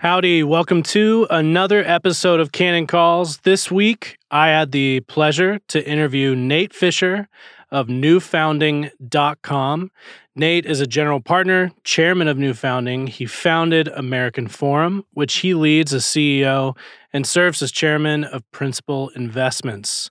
Howdy, welcome to another episode of Canon Calls. This week, I had the pleasure to interview Nate Fisher of newfounding.com. Nate is a general partner, chairman of Newfounding. He founded American Forum, which he leads as CEO and serves as chairman of Principal Investments.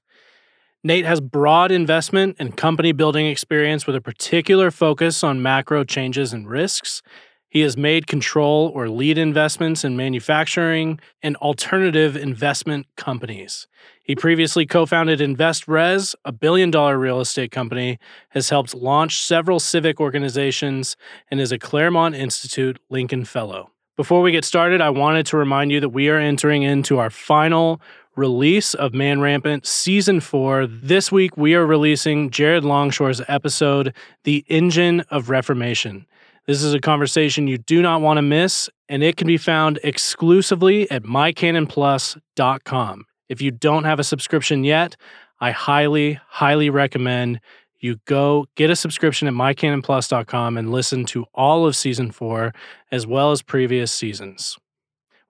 Nate has broad investment and company building experience with a particular focus on macro changes and risks. He has made control or lead investments in manufacturing and alternative investment companies. He previously co founded InvestRes, a billion dollar real estate company, has helped launch several civic organizations, and is a Claremont Institute Lincoln Fellow. Before we get started, I wanted to remind you that we are entering into our final release of Man Rampant Season 4. This week, we are releasing Jared Longshore's episode, The Engine of Reformation. This is a conversation you do not want to miss, and it can be found exclusively at mycanonplus.com. If you don't have a subscription yet, I highly, highly recommend you go get a subscription at mycanonplus.com and listen to all of season four as well as previous seasons.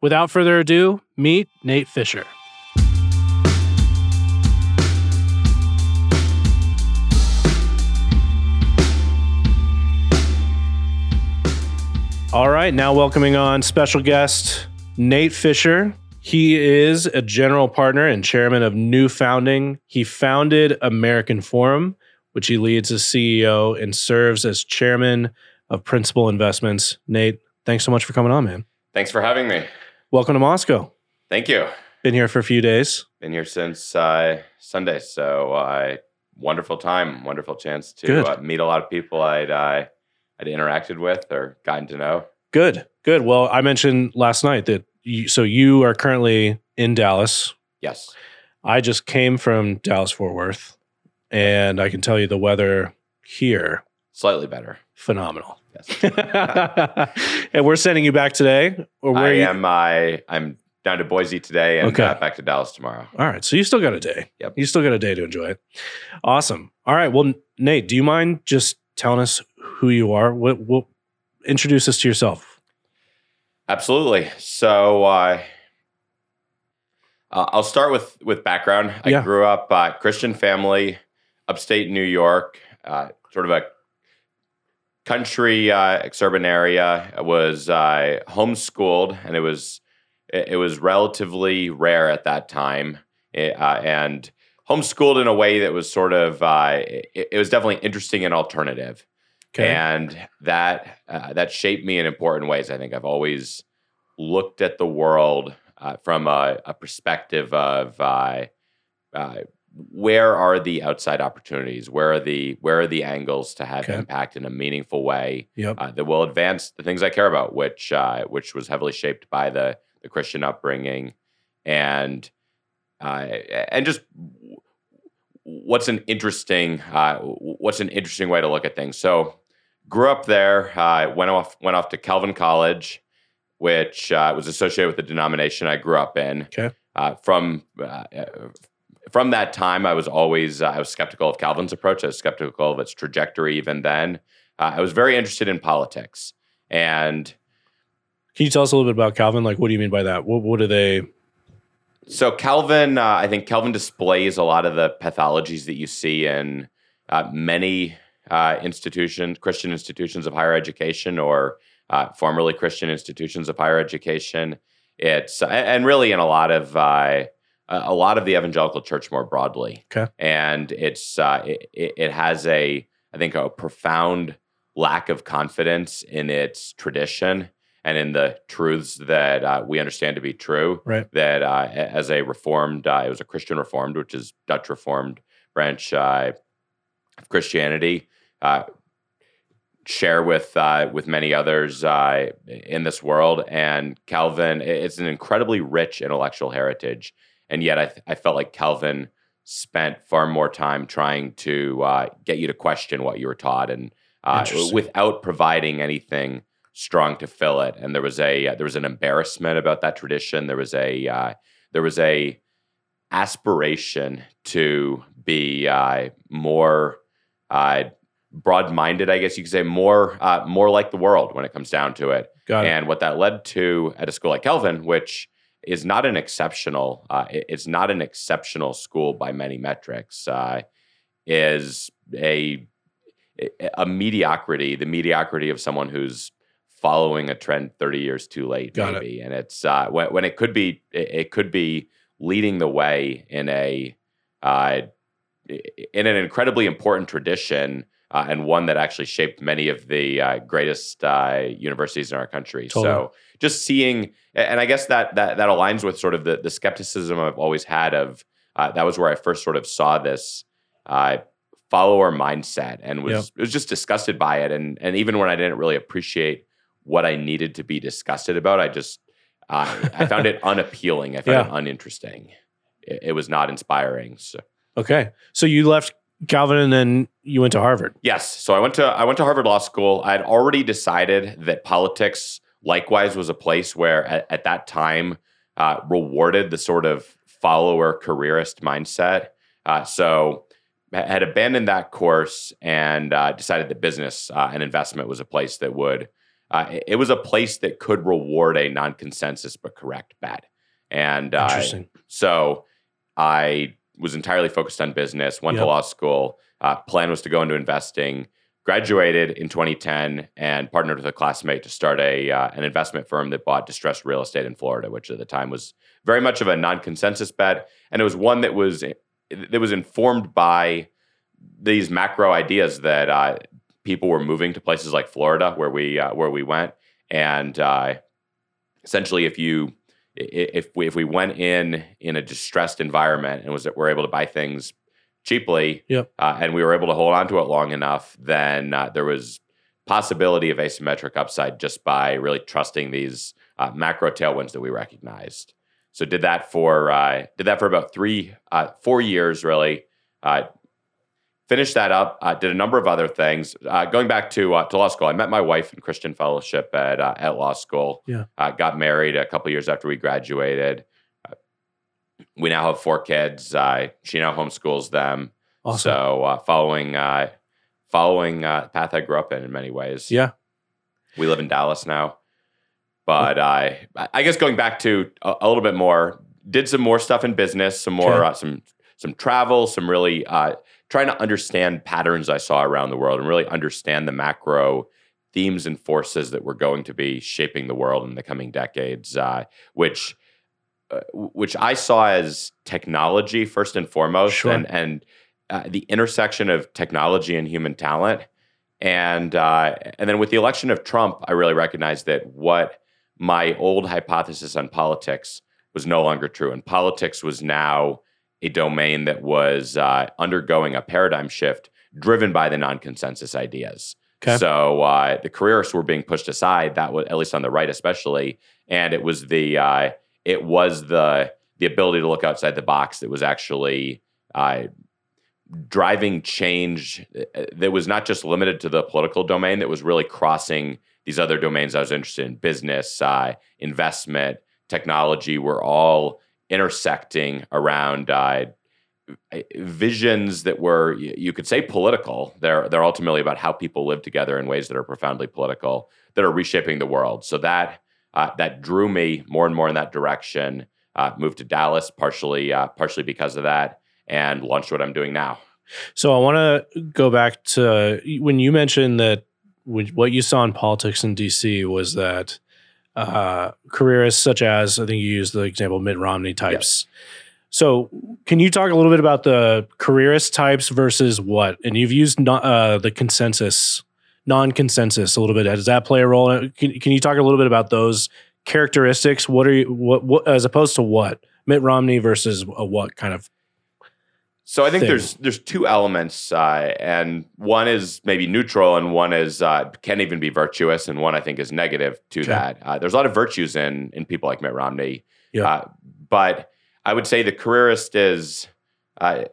Without further ado, meet Nate Fisher. All right, now welcoming on special guest Nate Fisher. He is a general partner and chairman of New Founding. He founded American Forum, which he leads as CEO and serves as chairman of Principal Investments. Nate, thanks so much for coming on, man. Thanks for having me. Welcome to Moscow. Thank you. Been here for a few days. Been here since uh, Sunday, so uh, wonderful time, wonderful chance to uh, meet a lot of people I'd uh, I'd interacted with or gotten to know. Good, good. Well, I mentioned last night that you, so you are currently in Dallas. Yes, I just came from Dallas Fort Worth, and I can tell you the weather here slightly better. phenomenal. Yes, and we're sending you back today, or where I you? am. I I'm down to Boise today and Okay. uh, back to Dallas tomorrow. All right, so you still got a day. Yep. You still got a day to enjoy it. Awesome. All right. Well, Nate, do you mind just telling us who you are? What? What? Introduce us to yourself. Absolutely. So uh, uh, I'll start with with background. I Yeah. grew up uh, Christian family, upstate New York, uh, sort of a country uh, exurban area. I was uh, homeschooled, and it was it, it was relatively rare at that time, It, uh, and homeschooled in a way that was sort of uh, it, it was definitely interesting and alternative Okay. and that uh, that shaped me in important ways. I think I've always looked at the world uh, from a, a perspective of uh, uh, where are the outside opportunities, where are the where are the angles to have Okay. impact in a meaningful way yep. uh, that will advance the things I care about, which uh, which was heavily shaped by the the Christian upbringing, and uh, and just what's an interesting uh, what's an interesting way to look at things. So grew up there, uh, went off went off to Calvin College, which uh, was associated with the denomination I grew up in. Okay. Uh, from uh, from that time, I was always uh, I was skeptical of Calvin's approach. I was skeptical of its trajectory. Even then, uh, I was very interested in politics, and Can you tell us a little bit about Calvin? Like, what do you mean by that? What? What do they? So Calvin, uh, I think Calvin displays a lot of the pathologies that you see in uh, many uh, institutions, Christian institutions of higher education, or uh, formerly Christian institutions of higher education. It's and really in a lot of uh, a lot of the evangelical church more broadly. Okay. and it's uh, it, it it has a I think a profound lack of confidence in its tradition and in the truths that uh, we understand to be true Right. that uh, as a reformed, uh, it was a Christian reformed, which is Dutch reformed branch uh, of Christianity, uh, share with uh, with many others uh, in this world. And Calvin, it's an incredibly rich intellectual heritage, and yet I, th- I felt like Calvin spent far more time trying to uh, get you to question what you were taught, and uh, without providing anything strong to fill it. And there was a uh, there was an embarrassment about that tradition. There was a uh, there was a aspiration to be uh, more uh, broad-minded, I guess you could say, more uh, more like the world when it comes down to it. Got it. And what that led to at a school like Calvin, which is not an exceptional, uh, it's not an exceptional school by many metrics, uh, is a a mediocrity, the mediocrity of someone who's following a trend 30 years too late, Got it. maybe. And it's uh, when, when it could be, it, it could be leading the way in a uh, in an incredibly important tradition uh, and one that actually shaped many of the uh, greatest uh, universities in our country. Totally. So just seeing, and I guess that that that aligns with sort of the the skepticism I've always had of uh, that was where I first sort of saw this uh, follower mindset and was Yep. was just disgusted by it. And and even when I didn't really appreciate what I needed to be disgusted about, I just uh, I found it unappealing. I found Yeah. it uninteresting. It, it was not inspiring. So. Okay. So you left Calvin and then you went to Harvard. Yes. So I went to I went to Harvard Law School. I had already decided that politics likewise was a place where at, at that time uh, rewarded the sort of follower careerist mindset. Uh, so I had abandoned that course and uh, decided that business uh, and investment was a place that would. Uh, it- it was a place that could reward a non-consensus but correct bet. And uh, so I was entirely focused on business, went Yep. to law school. Uh, plan was to go into investing. Graduated in 2010 and partnered with a classmate to start a uh, an investment firm that bought distressed real estate in Florida, which at the time was very much of a non-consensus bet, and it was one that was that was informed by these macro ideas that uh, people were moving to places like Florida, where we uh, where we went, and uh, essentially, if you if we if we went in in a distressed environment and was that we're able to buy things cheaply, Yep. uh, and we were able to hold on to it long enough, then uh, there was possibility of asymmetric upside just by really trusting these uh, macro tailwinds that we recognized. So did that for uh, did that for about three uh, four years really. Uh, finished that up. Uh, did a number of other things. Uh, going back to uh, to law school, I met my wife in Christian fellowship at uh, at law school. Yeah. uh, got married a couple years after we graduated. Uh, we now have four kids. Uh, she now homeschools them. Awesome. So uh, following uh, following uh, the path I grew up in in many ways. yeah. We live in Dallas now. But uh, I guess going back to a, a little bit more, did some more stuff in business, some more, Okay. uh, some some travel, some really uh, trying to understand patterns I saw around the world and really understand the macro themes and forces that were going to be shaping the world in the coming decades, uh, which uh, which I saw as technology first and foremost, Sure. and and uh, the intersection of technology and human talent. And uh, and then with the election of Trump, I really recognized that what my old hypothesis on politics was no longer true, and politics was now a domain that was uh, undergoing a paradigm shift driven by the non-consensus ideas. Okay. So uh, the careerists were being pushed aside. That was at least on the right, especially, and it was the uh, it was the the ability to look outside the box that was actually uh, driving change uh, that was not just limited to the political domain, that was really crossing these other domains I was interested in business, uh, investment, technology were all intersecting around uh, visions that were you could say political. They're they're ultimately about how people live together in ways that are profoundly political that are reshaping the world. So that uh, that drew me more and more in that direction. Uh, moved to Dallas partially uh, partially because of that and launched what I'm doing now. So I want to go back to when you mentioned that what you saw in politics in DC was that uh, careerists such as I think you used the example Mitt Romney types. So can you talk a little bit about the careerist types versus what? And you've used uh, the consensus, non-consensus a little bit. Does that play a role? Can, can you talk a little bit about those characteristics? What are you what, what as opposed to what Mitt Romney versus a what kind of So I think thing. there's there's two elements, uh, and one is maybe neutral, and one is uh, can even be virtuous, and one I think is negative to Okay. that. Uh, there's a lot of virtues in in people like Mitt Romney, Yeah. uh, but I would say the careerist is uh,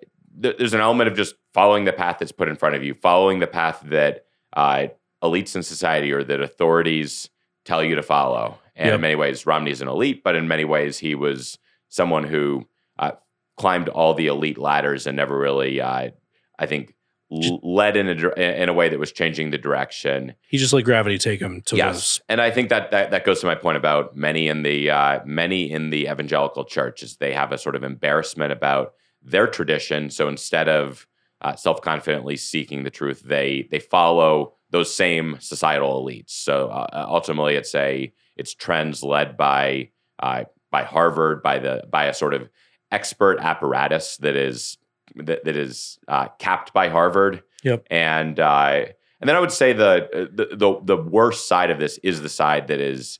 th- there's an element of just following the path that's put in front of you, following the path that uh, elites in society or that authorities tell you to follow. And Yep. in many ways, Romney's an elite, but in many ways, he was someone who uh, climbed all the elite ladders and never really, uh, I think, l- led in a in a way that was changing the direction. He just let gravity take him to yes, those. and I think that, that that goes to my point about many in the uh, many in the evangelical church is they have a sort of embarrassment about their tradition. So instead of uh, self confidently seeking the truth, they they follow those same societal elites. So uh, ultimately, it's a it's trends led by uh, by Harvard, by the by a sort of expert apparatus that is that, that is uh, capped by Harvard. Yep. And uh, and then I would say the, the the the worst side of this is the side that is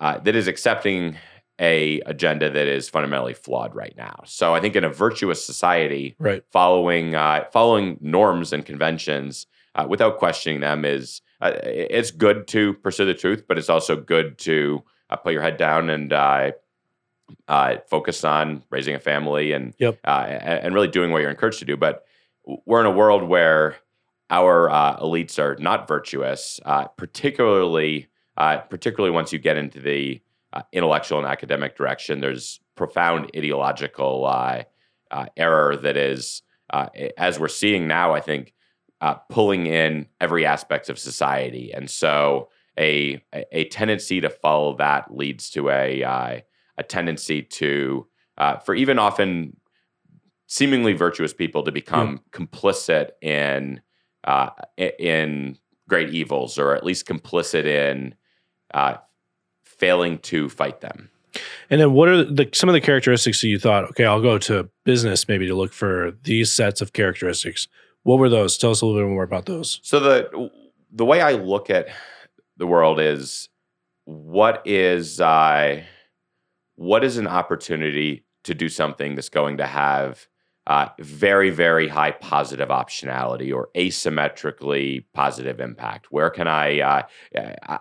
uh, that is accepting a agenda that is fundamentally flawed right now. So I think in a virtuous society, Right. following uh, following norms and conventions uh, without questioning them is uh, it's good to pursue the truth, but it's also good to uh, put your head down and uh, uh, focus on raising a family and Yep. uh, and, and really doing what you're encouraged to do. But we're in a world where our uh, elites are not virtuous, uh, particularly uh, particularly once you get into the uh, intellectual and academic direction. There's profound ideological uh, uh, error that is, uh, as we're seeing now, I think, uh, pulling in every aspect of society, and so a a tendency to follow that leads to a uh, a tendency to uh, for even often seemingly virtuous people to become complicit in uh, in great evils, or at least complicit in uh, failing to fight them. And then what are the some of the characteristics that you thought, okay, I'll go to business maybe to look for these sets of characteristics. What were those? Tell us a little bit more about those. So the the way I look at the world is what is uh, what is an opportunity to do something that's going to have uh, very very high positive optionality or asymmetrically positive impact. Where can I, uh,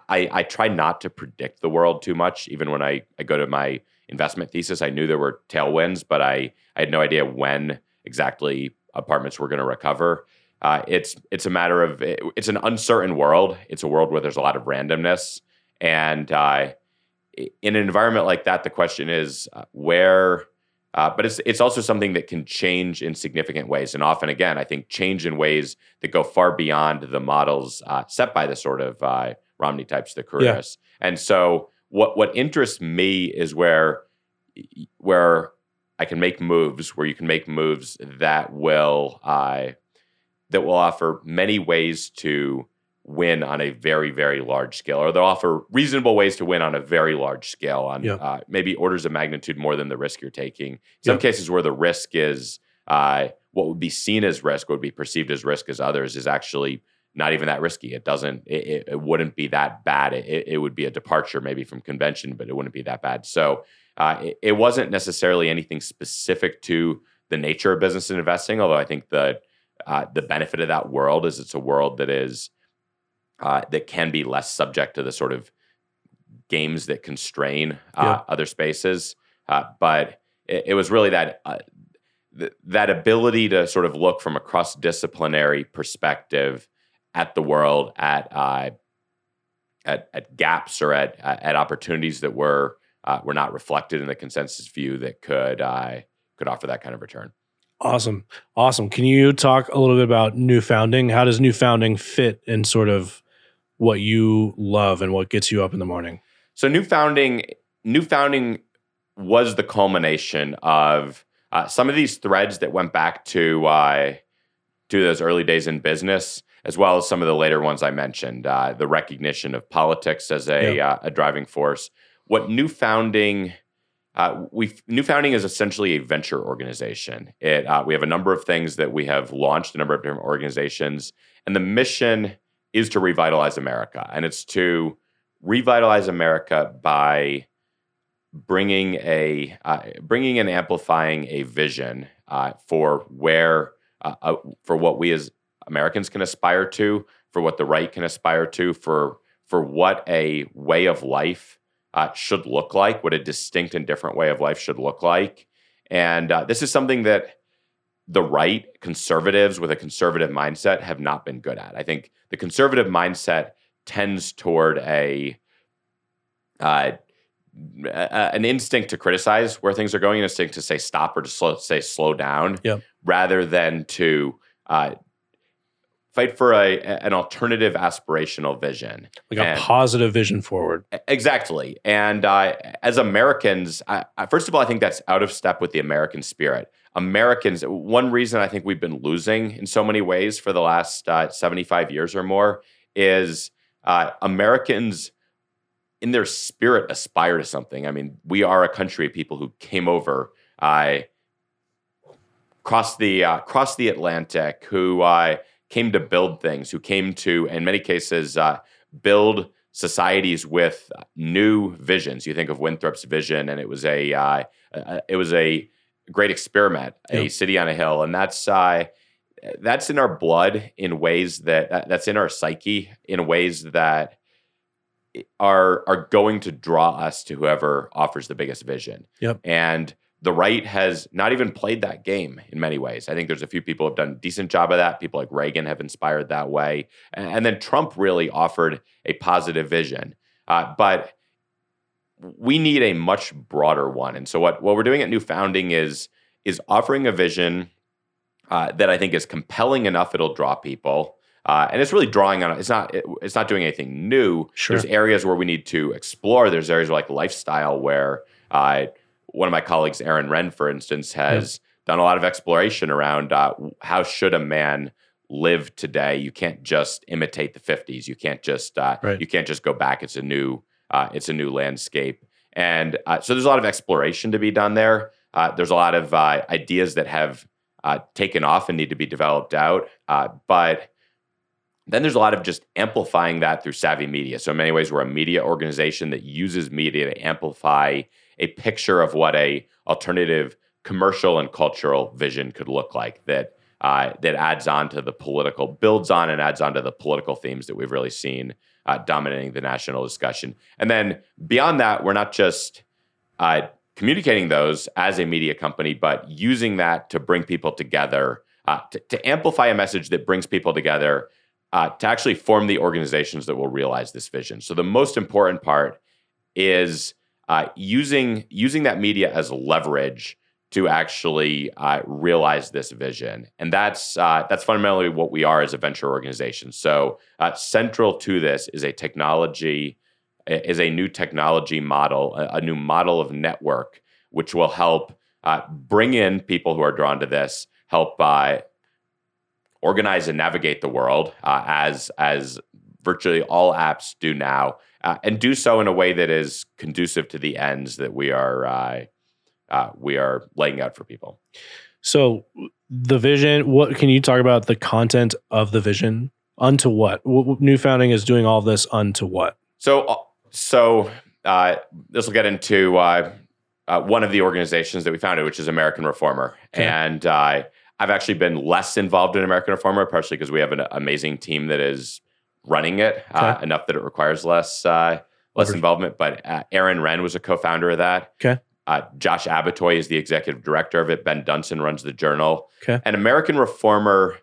I I try not to predict the world too much. Even when I I go to my investment thesis, I knew there were tailwinds, but I I had no idea when exactly apartments were going to recover. Uh, it's it's a matter of it's an uncertain world. It's a world where there's a lot of randomness, and uh, in an environment like that, the question is uh, where. Uh, but it's it's also something that can change in significant ways, and often again, I think change in ways that go far beyond the models uh, set by the sort of uh, Romney types, the careerists. And so, what what interests me is where where I can make moves, where you can make moves that will uh, that will offer many ways to win on a very very large scale or they'll offer reasonable ways to win on a very large scale on Yeah. uh, maybe orders of magnitude more than the risk you're taking some Yeah. cases where the risk is uh, what would be seen as risk would be perceived as risk as others is actually not even that risky it doesn't it, it, wouldn't be that bad it, it- it would be a departure maybe from convention but it wouldn't be that bad so uh, it, it wasn't necessarily anything specific to the nature of business and investing although i think the uh, the benefit of that world is it's a world that is uh, that can be less subject to the sort of games that constrain uh, Yeah. other spaces. Uh, but it, it was really that uh, th- that ability to sort of look from a cross disciplinary perspective at the world, at uh, at at gaps or at at opportunities that were uh, were not reflected in the consensus view that could uh, could offer that kind of return. Awesome. Awesome. Can you talk a little bit about new founding? How does new founding fit in sort of what you love and what gets you up in the morning? So new founding, new founding was the culmination of uh, some of these threads that went back to uh, to those early days in business, as well as some of the later ones I mentioned. Uh, the recognition of politics as a uh, a driving force. What new founding. Uh, we new founding is essentially a venture organization. It uh, we have a number of things that we have launched, a number of different organizations, and the mission is to revitalize America, and it's to revitalize America by bringing a uh, bringing and amplifying a vision uh, for where uh, uh, for what we as Americans can aspire to, for what the right can aspire to, for for what a way of life uh, should look like, what a distinct and different way of life should look like, and uh, this is something that the right conservatives with a conservative mindset have not been good at. I think the conservative mindset tends toward a uh, an instinct to criticize where things are going, an instinct to say stop or to slow, say slow down, Yep. rather than to uh, fight for a an alternative aspirational vision, like a and, positive vision forward. Exactly. And uh, as Americans, I, I, first of all, I think that's out of step with the American spirit. Americans, one reason I think we've been losing in so many ways for the last uh, 75 years or more is uh, Americans in their spirit aspire to something. I mean, we are a country of people who came over, uh, crossed the uh, crossed the Atlantic, who uh, came to build things, who came to, in many cases, uh, build societies with new visions. You think of Winthrop's vision, and it was a uh, it was a great experiment, a city on a hill, and that's uh, that's in our blood in ways that that's in our psyche in ways that are are going to draw us to whoever offers the biggest vision. Yep. And the right has not even played that game in many ways. I think there's a few people who have done a decent job of that. People like Reagan have inspired that way. And then Trump really offered a positive vision. Uh, but we need a much broader one. And so what, what we're doing at New Founding is, is offering a vision uh, that I think is compelling enough it'll draw people. Uh, and it's really drawing on it's not it, it's not doing anything new. Sure. There's areas where we need to explore. There's areas like lifestyle where uh, one of my colleagues, Aaron Renn, for instance, has yeah. done a lot of exploration around uh, how should a man live today. You can't just imitate the 50s. You can't just uh, right. you can't just go back. It's a new uh, it's a new landscape, and uh, so there's a lot of exploration to be done there. Uh, there's a lot of uh, ideas that have taken off and need to be developed out, but then there's a lot of just amplifying that through savvy media. So in many ways, we're a media organization that uses media to amplify a picture of what a alternative commercial and cultural vision could look like that uh, that adds on to the political, builds on and adds on to the political themes that we've really seen uh, dominating the national discussion. And then beyond that, we're not just uh, communicating those as a media company, but using that to bring people together, uh, to, to, amplify a message that brings people together, uh, to actually form the organizations that will realize this vision. So the most important part is uh, using using that media as leverage to actually uh, realize this vision, and that's uh, that's fundamentally what we are as a venture organization. So uh, central to this is a technology is a new technology model, a, a new model of network, which will help uh, bring in people who are drawn to this, help uh, organize and navigate the world as as virtually all apps do now, uh, and do so in a way that is conducive to the ends that we are uh, uh, we are laying out for people. So the vision. What can you talk about the content of the vision? Unto what? New Founding is doing all this unto what? So uh, so uh, this will get into uh, one of the organizations that we founded, which is American Reformer, okay. and I've actually been less involved in American Reformer, partially because we have an amazing team that is running it uh, okay. uh, enough that it requires less uh, less involvement. But uh, Aaron Renn was a co-founder of that. Okay. Uh, Josh Abbotoy is the executive director of it. Ben Dunson runs the journal. Okay. And American Reformer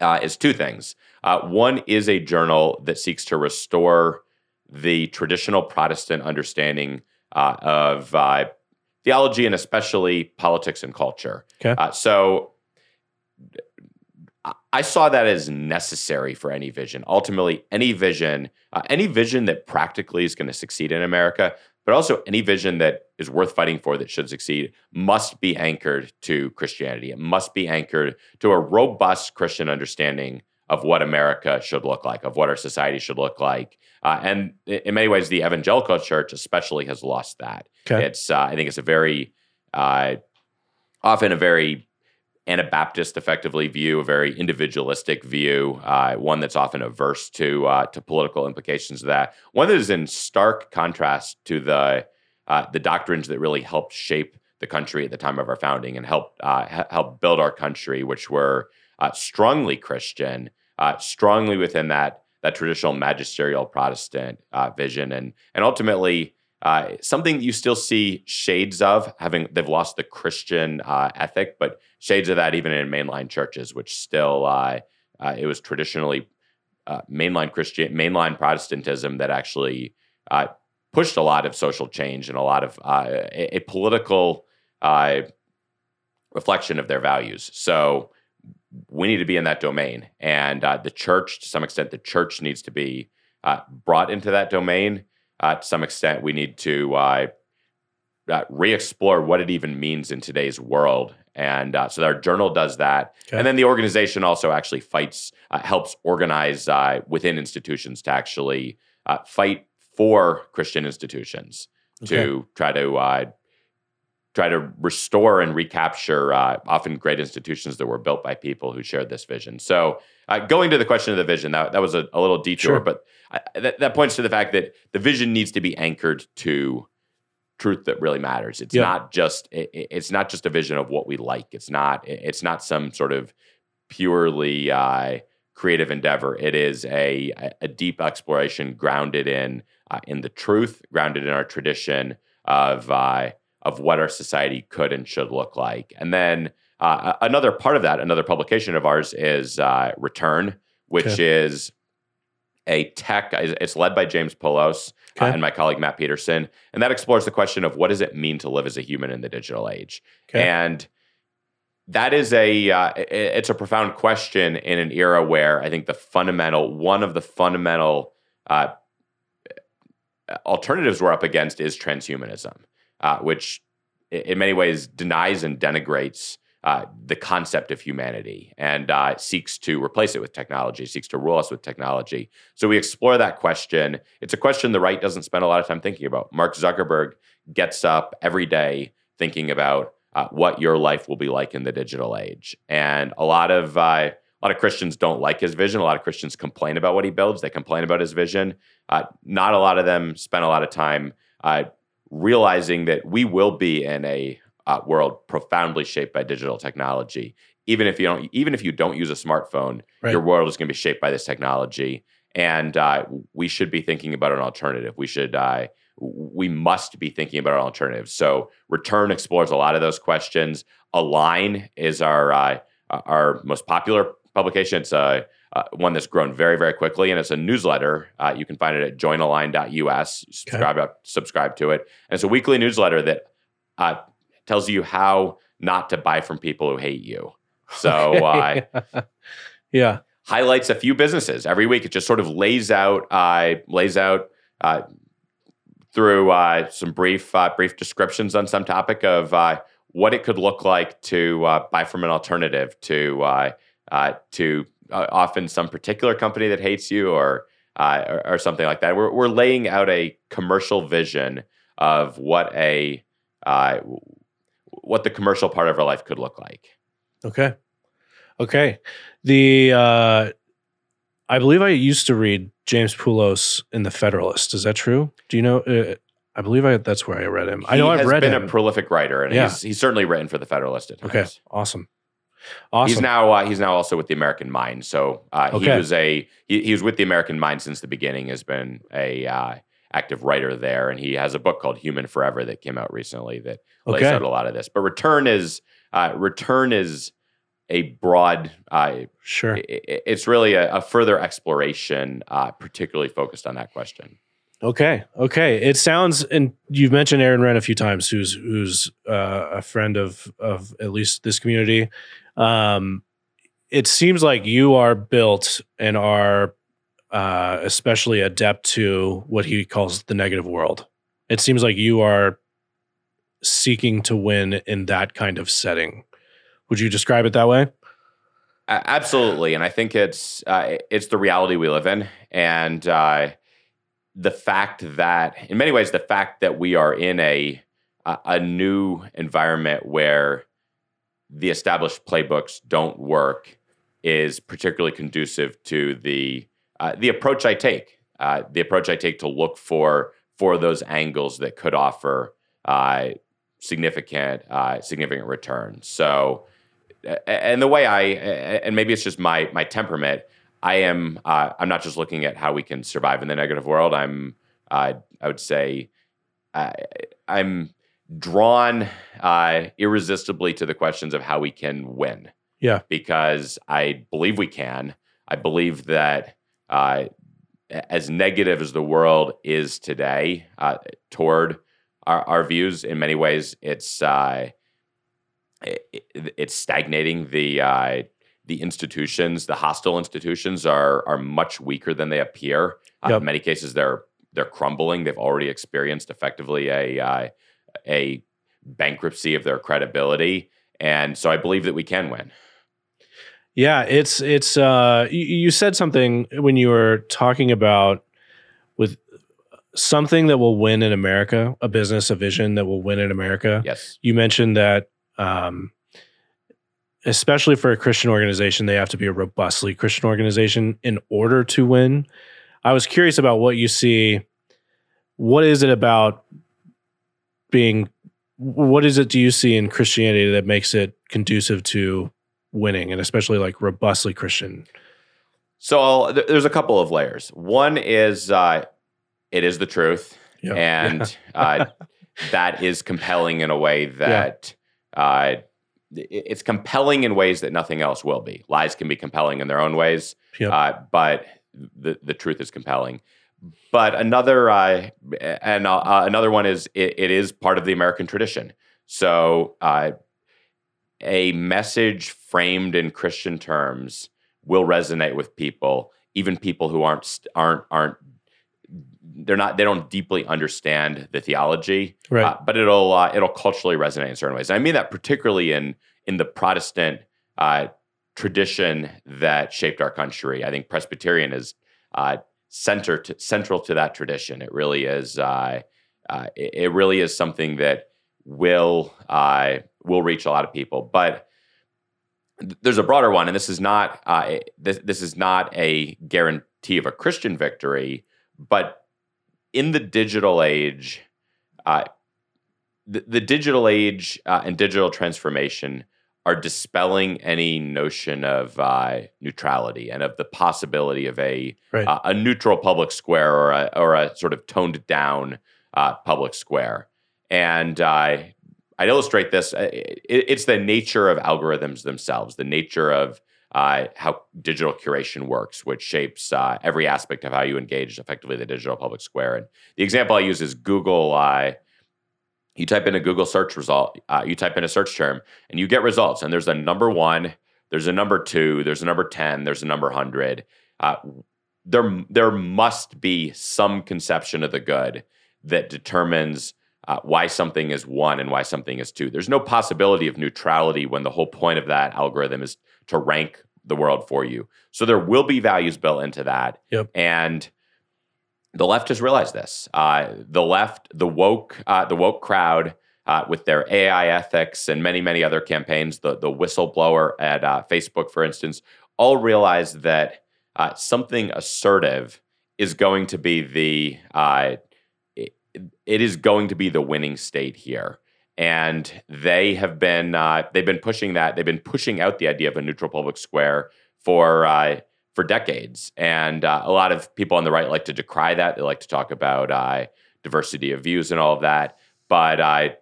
uh, is two things. one is a journal that seeks to restore the traditional Protestant understanding of theology and especially politics and culture. Okay. so I saw that as necessary for any vision. Ultimately, any vision, uh, any vision that practically is going to succeed in America, but also any vision that is worth fighting for that should succeed, must be anchored to Christianity. It must be anchored to a robust Christian understanding of what America should look like, of what our society should look like. Uh, and in many ways, the evangelical church especially has lost that. Okay. It's, uh, I think, it's a very uh, often a very Anabaptist effectively view, a very individualistic view, uh, one that's often averse to uh, to political implications of that. One that is in stark contrast to the uh, the doctrines that really helped shape the country at the time of our founding and helped uh, help build our country, which were uh, strongly Christian, uh, strongly within that that traditional magisterial Protestant vision, and and ultimately uh, something you still see shades of having they've lost the Christian uh, ethic, but shades of that even in mainline churches, which still uh, uh it was traditionally uh, mainline Christian mainline Protestantism that actually uh, pushed a lot of social change and a lot of a, a, political reflection of their values. So we need to be in that domain, and uh, the church, to some extent, the church needs to be uh, brought into that domain. Uh, to some extent, we need to uh, uh, re-explore what it even means in today's world, and uh, so our journal does that, Okay. and then the organization also actually fights, uh, helps organize uh, within institutions to actually uh, fight for Christian institutions to try to uh, try to restore and recapture uh, often great institutions that were built by people who shared this vision. So, uh, going to the question of the vision, that, that was a, a little detour, Sure. but I, that, that points to the fact that the vision needs to be anchored to truth that really matters. It's Yeah. not just it- it's not just a vision of what we like. It's not it's not some sort of purely uh, creative endeavor. It is a a deep exploration grounded in uh, in the truth, grounded in our tradition of uh, of what our society could and should look like. And then uh, another part of that, another publication of ours is uh, Return, which is a tech. It's led by James Poulos uh, Okay. and my colleague Matt Peterson, and that explores the question of what does it mean to live as a human in the digital age. Okay. And that is a uh, it's a profound question in an era where I think the fundamental one of the fundamental uh, alternatives we're up against is transhumanism, uh, which in many ways denies and denigrates uh, the concept of humanity and uh, seeks to replace it with technology, seeks to rule us with technology. So we explore that question. It's a question the right doesn't spend a lot of time thinking about. Mark Zuckerberg gets up every day thinking about uh, what your life will be like in the digital age, and a lot of uh, lot of Christians don't like his vision. A lot of Christians complain about what he builds. They complain about his vision. Uh, not a lot of them spend a lot of time uh, realizing that we will be in a uh, world profoundly shaped by digital technology. Even if you don't, even if you don't use a smartphone, Right. your world is going to be shaped by this technology, and uh, we should be thinking about an alternative. We should, uh, we must be thinking about an alternative. So, Return explores a lot of those questions. Align is our uh, our most popular publication. It's a uh, one that's grown very, very quickly, and it's a newsletter. Uh, you can find it at joinalign.us. Subscribe up, subscribe to it. And it's a weekly newsletter that uh, tells you how not to buy from people who hate you. So uh, yeah. highlights a few businesses every week. It just sort of lays out uh, lays out uh, through uh, some brief uh, brief descriptions on some topic of uh, what it could look like to uh, buy from an alternative to uh, to uh, often some particular company that hates you or, uh, or or something like that. We're we're laying out a commercial vision of what a uh, what the commercial part of our life could look like. Okay. Okay. The uh I believe I used to read James Poulos in the Federalist. Is that true? Do you know uh, I believe I that's where I read him. I know He I've read been him. a prolific writer, and Yeah. he's he's certainly written for the Federalist okay. Awesome. Awesome. He's now uh, he's now also with the American Mind. So uh, he was a he, he was with the American Mind since the beginning. Has been a uh, active writer there, and he has a book called Human Forever that came out recently that lays Okay. out a lot of this. But Return is uh, Return is a broad. Uh, sure. i- i- it's really a, a further exploration, uh, particularly focused on that question. Okay. Okay. It sounds, and you've mentioned Aaron Renn a few times, who's who's uh, a friend of of at least this community. Um, it seems like you are built and are uh, especially adept to what he calls the negative world. It seems like you are seeking to win in that kind of setting. Would you describe it that way? Absolutely, and I think it's uh, it's the reality we live in, and uh, the fact that, in many ways, the fact that we are in a a, a new environment where the established playbooks don't work is particularly conducive to the uh, the approach I take. Uh, the approach I take to look for for those angles that could offer uh, significant uh, significant returns. So and the way I and maybe it's just my my temperament. I am uh, I'm not just looking at how we can survive in the negative world. I'm uh, I would say I'm drawn uh, irresistibly to the questions of how we can win. Yeah. because I believe we can. I believe that uh, as negative as the world is today uh, toward our, our views, in many ways, it's uh, it, it- it's stagnating the uh, the institutions, the hostile institutions, are are much weaker than they appear. Uh, Yep. In many cases, they're they're crumbling. They've already experienced effectively a uh, a bankruptcy of their credibility, and so I believe that we can win. Yeah, it's it's uh you, you said something when you were talking about with something that will win in America, a business, a vision that will win in America. Yes. You mentioned that um especially for a Christian organization, they have to be a robustly Christian organization in order to win. I was curious about what you see. What is it about being what is it do you see in Christianity that makes it conducive to winning and especially like robustly Christian? So I'll, th- there's a couple of layers. One is uh, it is the truth, Yeah. and uh, that is compelling in a way that uh, it's compelling in ways that nothing else will be. Lies can be compelling in their own ways, uh, but the the truth is compelling. But another uh, and uh, another one is it, it is part of the American tradition. So uh, a message framed in Christian terms will resonate with people, even people who aren't aren't aren't they're not they don't deeply understand the theology, right. uh, but it'll uh, it'll culturally resonate in certain ways. And I mean that particularly in in the Protestant uh, tradition that shaped our country. I think Presbyterian is uh, center to, central to that tradition. It really is. Uh, uh, it, it really is something that will uh, will reach a lot of people, but th- there's a broader one, and this is not uh, this this is not a guarantee of a Christian victory, but in the digital age, uh, the, the digital age uh, and digital transformation are dispelling any notion of uh, neutrality and of the possibility of a Right. uh, a neutral public square or a or a sort of toned down uh, public square. And uh, I'd illustrate this. uh, It, it's the nature of algorithms themselves, the nature of uh, how digital curation works, which shapes uh, every aspect of how you engage effectively the digital public square. And the example I use is Google. Uh, you type in a Google search result, uh, you type in a search term, and you get results. And there's a number one, there's a number two, there's a number 10, there's a number 100. Uh, there, there must be some conception of the good that determines uh, why something is one and why something is two. There's no possibility of neutrality when the whole point of that algorithm is to rank the world for you. So there will be values built into that. Yep. And the left has realized this. Uh, the left, the woke, uh, the woke crowd, uh, with their AI ethics and many, many other campaigns, the the whistleblower at uh, Facebook, for instance, all realize that uh, something assertive is going to be the uh, it, it is going to be the winning state here. And they have been they've been pushing that. They've been pushing out the idea of a neutral public square for for decades. And uh, a lot of people on the right like to decry that. They like to talk about uh, diversity of views and all of that. But I,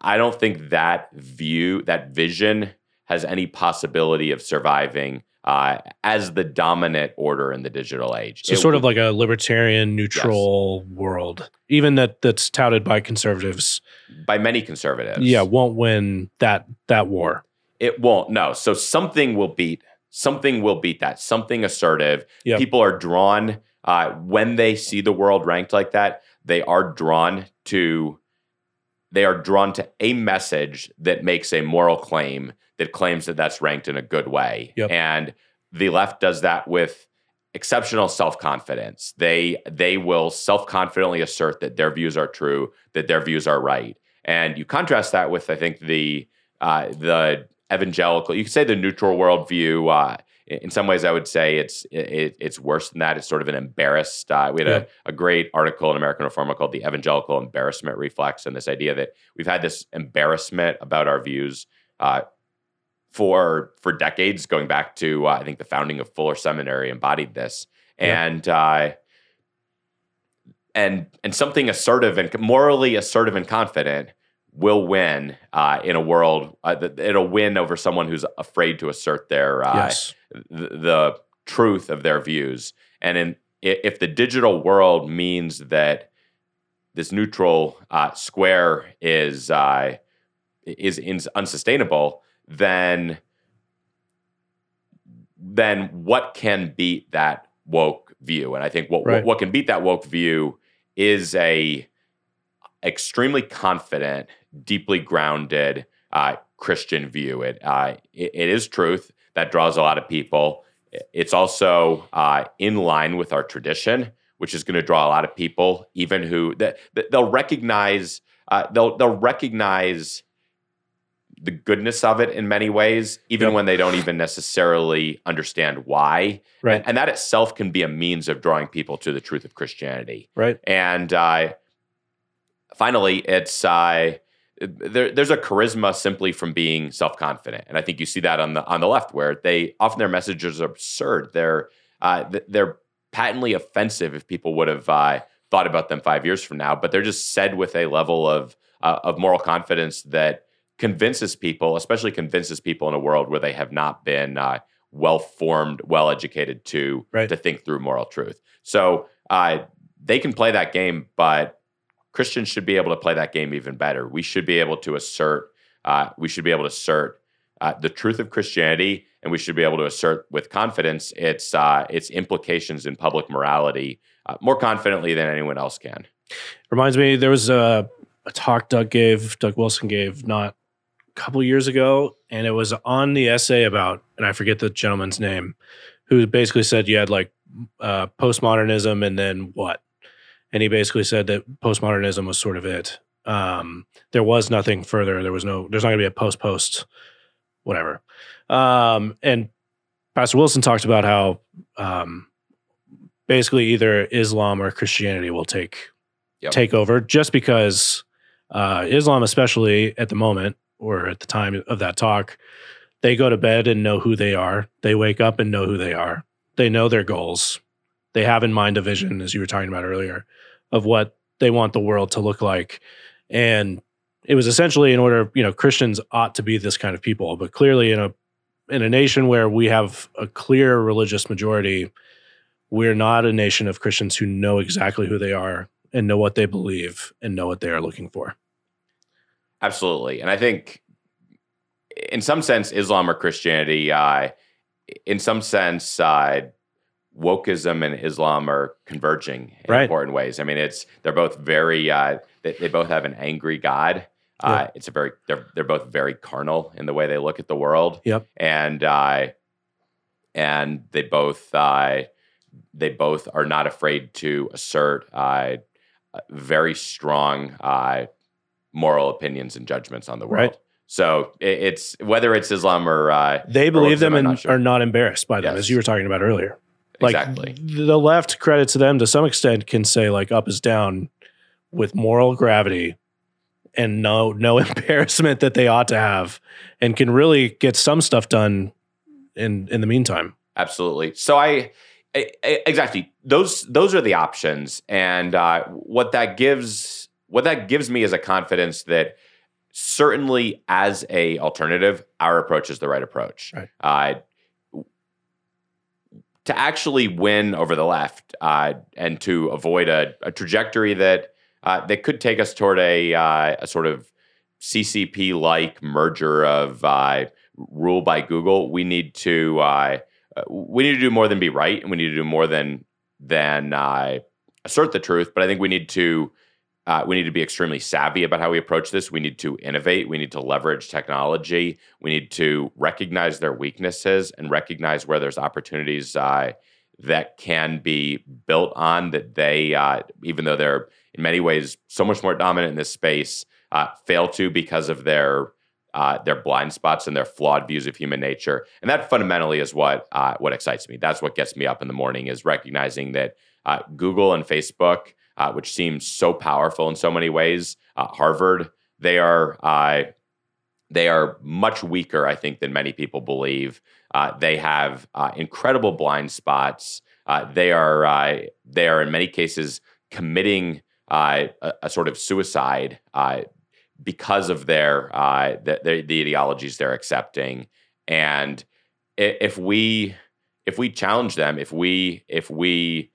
I don't think that view, that vision, has any possibility of surviving uh, as the dominant order in the digital age. So It sort of like a libertarian neutral world, even that that's touted by conservatives. by many conservatives. Yeah, won't win that that war. it won't. No, so something will beat. Something will beat that. Something assertive. Yep. People are drawn uh, when they see the world ranked like that. They are drawn to. They are drawn to a message that makes a moral claim that claims that that's ranked in a good way. Yep. And the left does that with exceptional self-confidence. They they will self-confidently assert that their views are true, that their views are right. And you contrast that with, I think, the uh, the evangelical. You could say the neutral worldview. Uh, in some ways, I would say it's it, it's worse than that. It's sort of an embarrassed. Uh, we had Yeah. a, a great article in American Reformer called "The Evangelical Embarrassment Reflex," and this idea that we've had this embarrassment about our views uh, for for decades, going back to uh, I think the founding of Fuller Seminary embodied this, Yeah. and uh, and and something assertive and morally assertive and confident will win uh, in a world uh, it'll win over someone who's afraid to assert their uh, yes. the, the truth of their views. And in if the digital world means that this neutral uh, square is uh, is ins- unsustainable, then then what can beat that woke view? And I think what Right. what, what can beat that woke view is a extremely confident, deeply grounded uh, Christian view. It, uh, it it is truth that draws a lot of people. It's also uh, in line with our tradition, which is going to draw a lot of people, even who that, that they'll recognize. Uh, they'll they'll recognize the goodness of it in many ways, even when they don't even necessarily understand why. Right. And, and that itself can be a means of drawing people to the truth of Christianity. Right. And uh, finally, it's uh, there, there's a charisma simply from being self confident, and I think you see that on the on the left, where they often their messages are absurd. They're uh, they're patently offensive if people would have uh, thought about them five years from now, but they're just said with a level of uh, of moral confidence that convinces people, especially convinces people in a world where they have not been uh, well formed, well educated to Right. to think through moral truth. So uh, they can play that game, but Christians should be able to play that game even better. We should be able to assert. Uh, we should be able to assert uh, the truth of Christianity, and we should be able to assert with confidence its uh, its implications in public morality uh, more confidently than anyone else can. Reminds me, there was a, a talk Doug gave, Doug Wilson gave not a couple years ago, and it was on the essay about, and I forget the gentleman's name, who basically said you had like uh, postmodernism and then what? And he basically said that postmodernism was sort of it. Um, there was nothing further. There was no, there's not going to be a post post, whatever. Um, and Pastor Wilson talked about how um, basically either Islam or Christianity will take Yep. take over just because uh, Islam, especially at the moment or at the time of that talk, they go to bed and know who they are. They wake up and know who they are. They know their goals. They have in mind a vision, as you were talking about earlier, of what they want the world to look like. And it was essentially in order, you know, Christians ought to be this kind of people, but clearly in a in a nation where we have a clear religious majority, we're not a nation of Christians who know exactly who they are and know what they believe and know what they are looking for. Absolutely, and I think in some sense, Islam or Christianity, uh, in some sense, uh, wokeism and Islam are converging in Right. important ways. I mean, it's they're both very uh, they, they both have an angry God. Uh, It's a very they're they're both very carnal in the way they look at the world. Yep. and uh, and they both uh, they both are not afraid to assert uh, very strong uh, moral opinions and judgments on the world. Right. So it's whether it's Islam or uh, They believe wokeism, them and sure. are not embarrassed by them, Yes. as you were talking about earlier. Like exactly. the left, credit to them to some extent, can say like up is down with moral gravity and no no embarrassment that they ought to have, and can really get some stuff done in in the meantime. Absolutely. So I, I- I- exactly those those are the options, and uh, what that gives what that gives me is a confidence that certainly as a alternative, our approach is the right approach. Right. Uh, to actually win over the left uh, and to avoid a, a trajectory that uh, that could take us toward a, uh, a sort of CCP like merger of uh, rule by Google, we need to uh, we need to do more than be right, and we need to do more than than uh, assert the truth. But I think we need to uh, we need to be extremely savvy about how we approach this. We need to innovate. We need to leverage technology. We need to recognize their weaknesses and recognize where there's opportunities uh, that can be built on that they, uh, even though they're in many ways so much more dominant in this space, uh, fail to because of their uh, their blind spots and their flawed views of human nature. And that fundamentally is what uh, what excites me. That's what gets me up in the morning is recognizing that Google and Facebook, uh, which seems so powerful in so many ways, uh, Harvard, they are uh, they are much weaker, I think, than many people believe. Uh, they have uh, incredible blind spots. They are they are in many cases committing a, a sort of suicide because of their the, the, the ideologies they're accepting. And if we if we challenge them, if we if we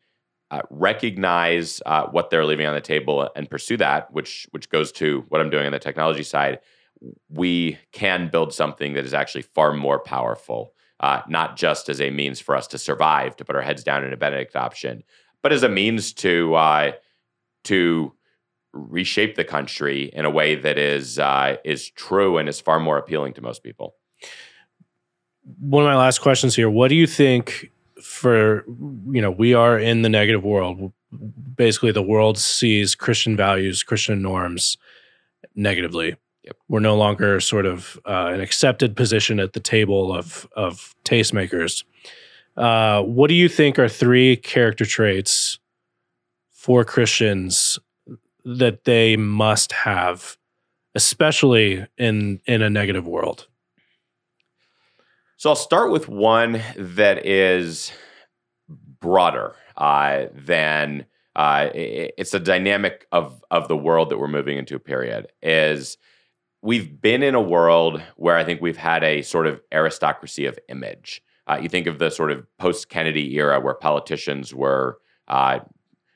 uh, recognize uh, what they're leaving on the table and pursue that, which which goes to what I'm doing on the technology side, we can build something that is actually far more powerful uh, not just as a means for us to survive, to put our heads down in a Benedict option, but as a means to uh, to reshape the country in a way that is uh, is true and is far more appealing to most people. One of my last questions here: What do you think? For you know, we are in the negative world. Basically, the world sees Christian values, Christian norms negatively. Yep. We're no longer sort of uh, an accepted position at the table of of tastemakers. Uh, what do you think are three character traits for Christians that they must have, especially in in a negative world? So I'll start with one that is broader uh, than uh, it's a dynamic of of the world that we're moving into. Period is we've been in a world where I think we've had a sort of aristocracy of image. Uh, you think of the sort of post Kennedy era where politicians were. Uh,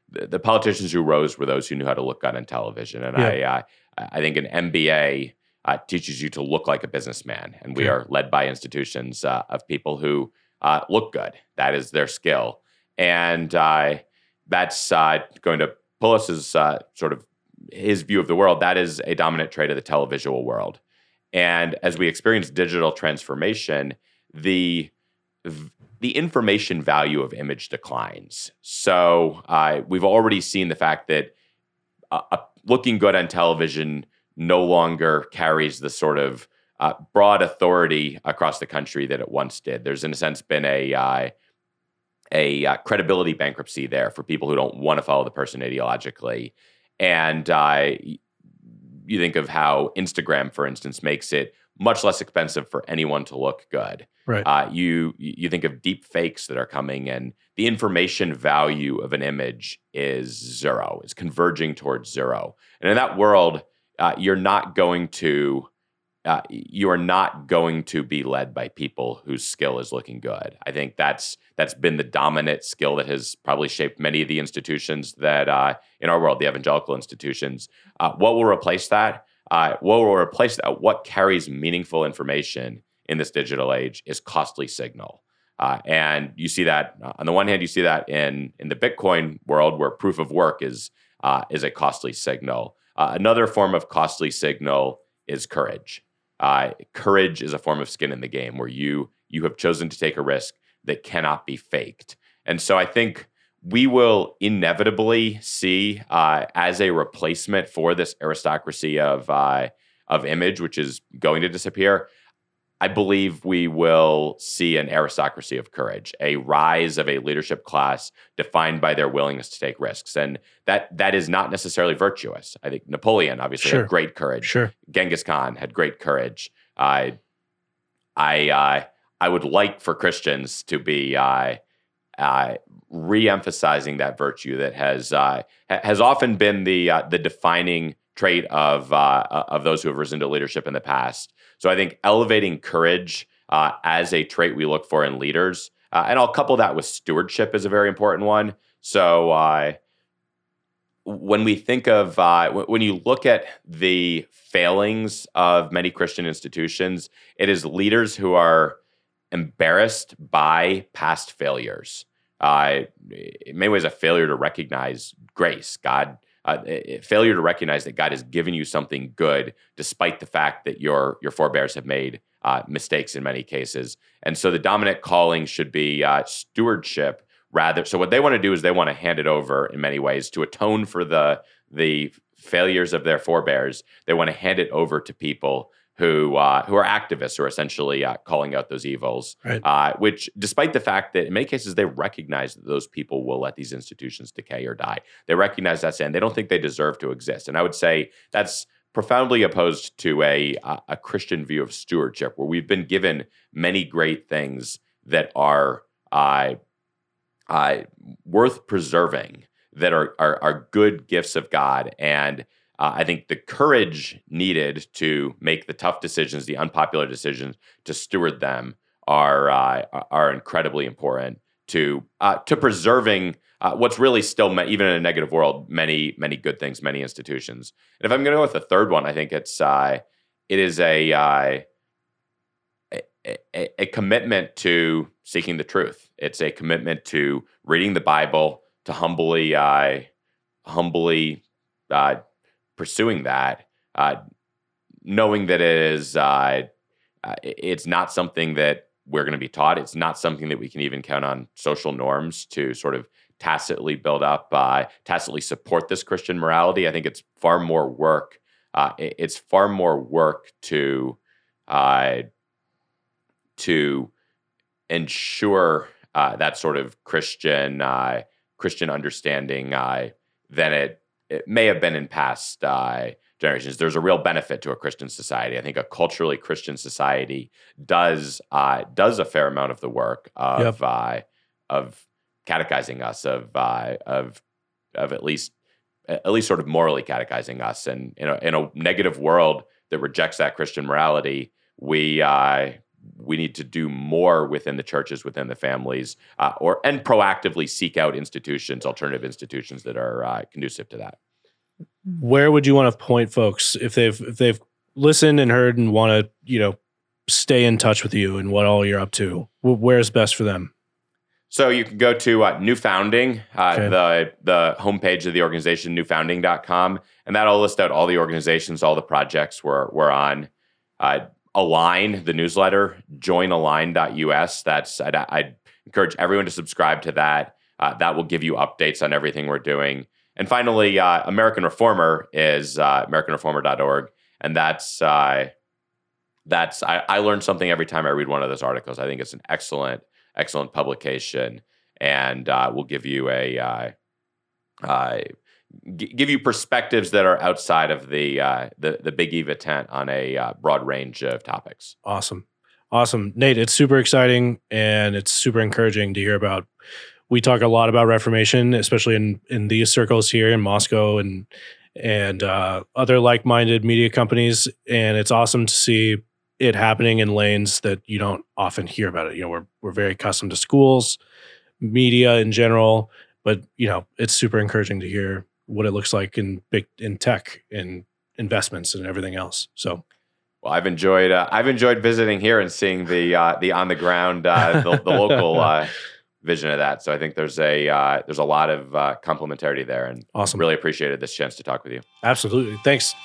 the, the, politicians who rose were those who knew how to look good on television, and yeah. I, uh, I think an MBA uh, teaches you to look like a businessman, and we are led by institutions uh, of people who uh, look good. That is their skill, and that's going to pull us as sort of his view of the world. That is a dominant trait of the televisual world, and as we experience digital transformation, the the information value of image declines. So uh, we've already seen the fact that uh, uh, looking good on television no longer carries the sort of uh, broad authority across the country that it once did. There's, in a sense, been a uh, a uh, credibility bankruptcy there for people who don't want to follow the person ideologically. And you think of how Instagram, for instance, makes it much less expensive for anyone to look good. Right. Uh, you you think of deep fakes that are coming, and the information value of an image is zero. It's converging towards zero. And in that world, uh, you're not going to uh, you are not going to be led by people whose skill is looking good. I think that's that's been the dominant skill that has probably shaped many of the institutions that uh, in our world, the evangelical institutions. Uh, what will replace that? Uh, what will replace that? What carries meaningful information in this digital age is costly signal. Uh, and you see that uh, on the one hand, you see that in in the Bitcoin world where proof of work is is a costly signal. Uh, another form of costly signal is courage. Uh, courage is a form of skin in the game where you you have chosen to take a risk that cannot be faked. And so I think we will inevitably see uh, as a replacement for this aristocracy of uh, of image, which is going to disappear. I believe we will see an aristocracy of courage, a rise of a leadership class defined by their willingness to take risks, and that that is not necessarily virtuous. I think Napoleon obviously sure. had great courage. Sure. Genghis Khan had great courage. I, I, uh, I would like for Christians to be uh, uh, re-emphasizing that virtue that has uh, has often been the uh, the defining trait of uh, of those who have risen to leadership in the past. So I think elevating courage uh, as a trait we look for in leaders, uh, and I'll couple that with stewardship is a very important one. So when we think of when you look at the failings of many Christian institutions, it is leaders who are embarrassed by past failures. Uh, in many ways, a failure to recognize grace, God, uh, failure to recognize that God has given you something good, despite the fact that your your forebears have made uh, mistakes in many cases. And so, the dominant calling should be uh, stewardship rather. So, what they want to do is they want to hand it over in many ways to atone for the the failures of their forebears. They want to hand it over to people who uh, who are activists who are essentially uh, calling out those evils. Right. Uh, which, despite the fact that in many cases they recognize that those people will let these institutions decay or die, they recognize that and they don't think they deserve to exist. And I would say that's profoundly opposed to a a Christian view of stewardship, where we've been given many great things that are uh, uh, worth preserving, that are, are are good gifts of God and uh, I think the courage needed to make the tough decisions, the unpopular decisions, to steward them are uh, are incredibly important to uh, to preserving uh, what's really still even in a negative world many many good things, many institutions. And if I'm going to go with the third one, I think it's uh, it is a uh, a, a, commitment to seeking the truth. It's a commitment to reading the Bible, to humbly, humbly pursuing that, uh, knowing that it is, uh, uh, it's not something that we're going to be taught. It's not something that we can even count on social norms to sort of tacitly build up, uh, tacitly support this Christian morality. I think it's far more work. it's far more work to to ensure uh, that sort of Christian uh, Christian understanding uh, than it, it may have been in past uh, generations. There's a real benefit to a Christian society. I think a culturally Christian society does uh, does a fair amount of the work of yep. Uh, of catechizing us of of of at least at least sort of morally catechizing us. And in a, in a negative world that rejects that Christian morality, we uh, we need to do more within the churches, within the families, uh, or and proactively seek out institutions, alternative institutions that are uh, conducive to that. Where would you want to point folks if they've if they've listened and heard and want to you know stay in touch with you and what all you're up to? Where's best for them? So you can go to uh, New Founding, uh, okay. the the homepage of the organization, newfounding.com, and that'll list out all the organizations, all the projects we're we're on. Uh, Align, the newsletter, joinalign.us. That's I'd, I'd encourage everyone to subscribe to that. Uh, that will give you updates on everything we're doing. And finally, uh, American Reformer is uh, AmericanReformer.org, and that's uh, that's I, I learn something every time I read one of those articles. I think it's an excellent, excellent publication, and uh, will give you a uh, uh, g- give you perspectives that are outside of the uh, the the Big Eva tent on a uh, broad range of topics. Awesome, awesome, Nate. It's super exciting and it's super encouraging to hear about. We talk a lot about Reformation, especially in in these circles here in Moscow and and uh, other like minded media companies, and it's awesome to see it happening in lanes that you don't often hear about it. You know, we're we're very accustomed to schools, media in general, but you know, it's super encouraging to hear what it looks like in big in tech and investments and everything else. So, well, I've enjoyed uh, I've enjoyed visiting here and seeing the uh, the on the ground uh, the, the, local uh, vision of that. So I think there's a uh, there's a lot of uh, complementarity there, and awesome. Really appreciated this chance to talk with you. Absolutely, thanks.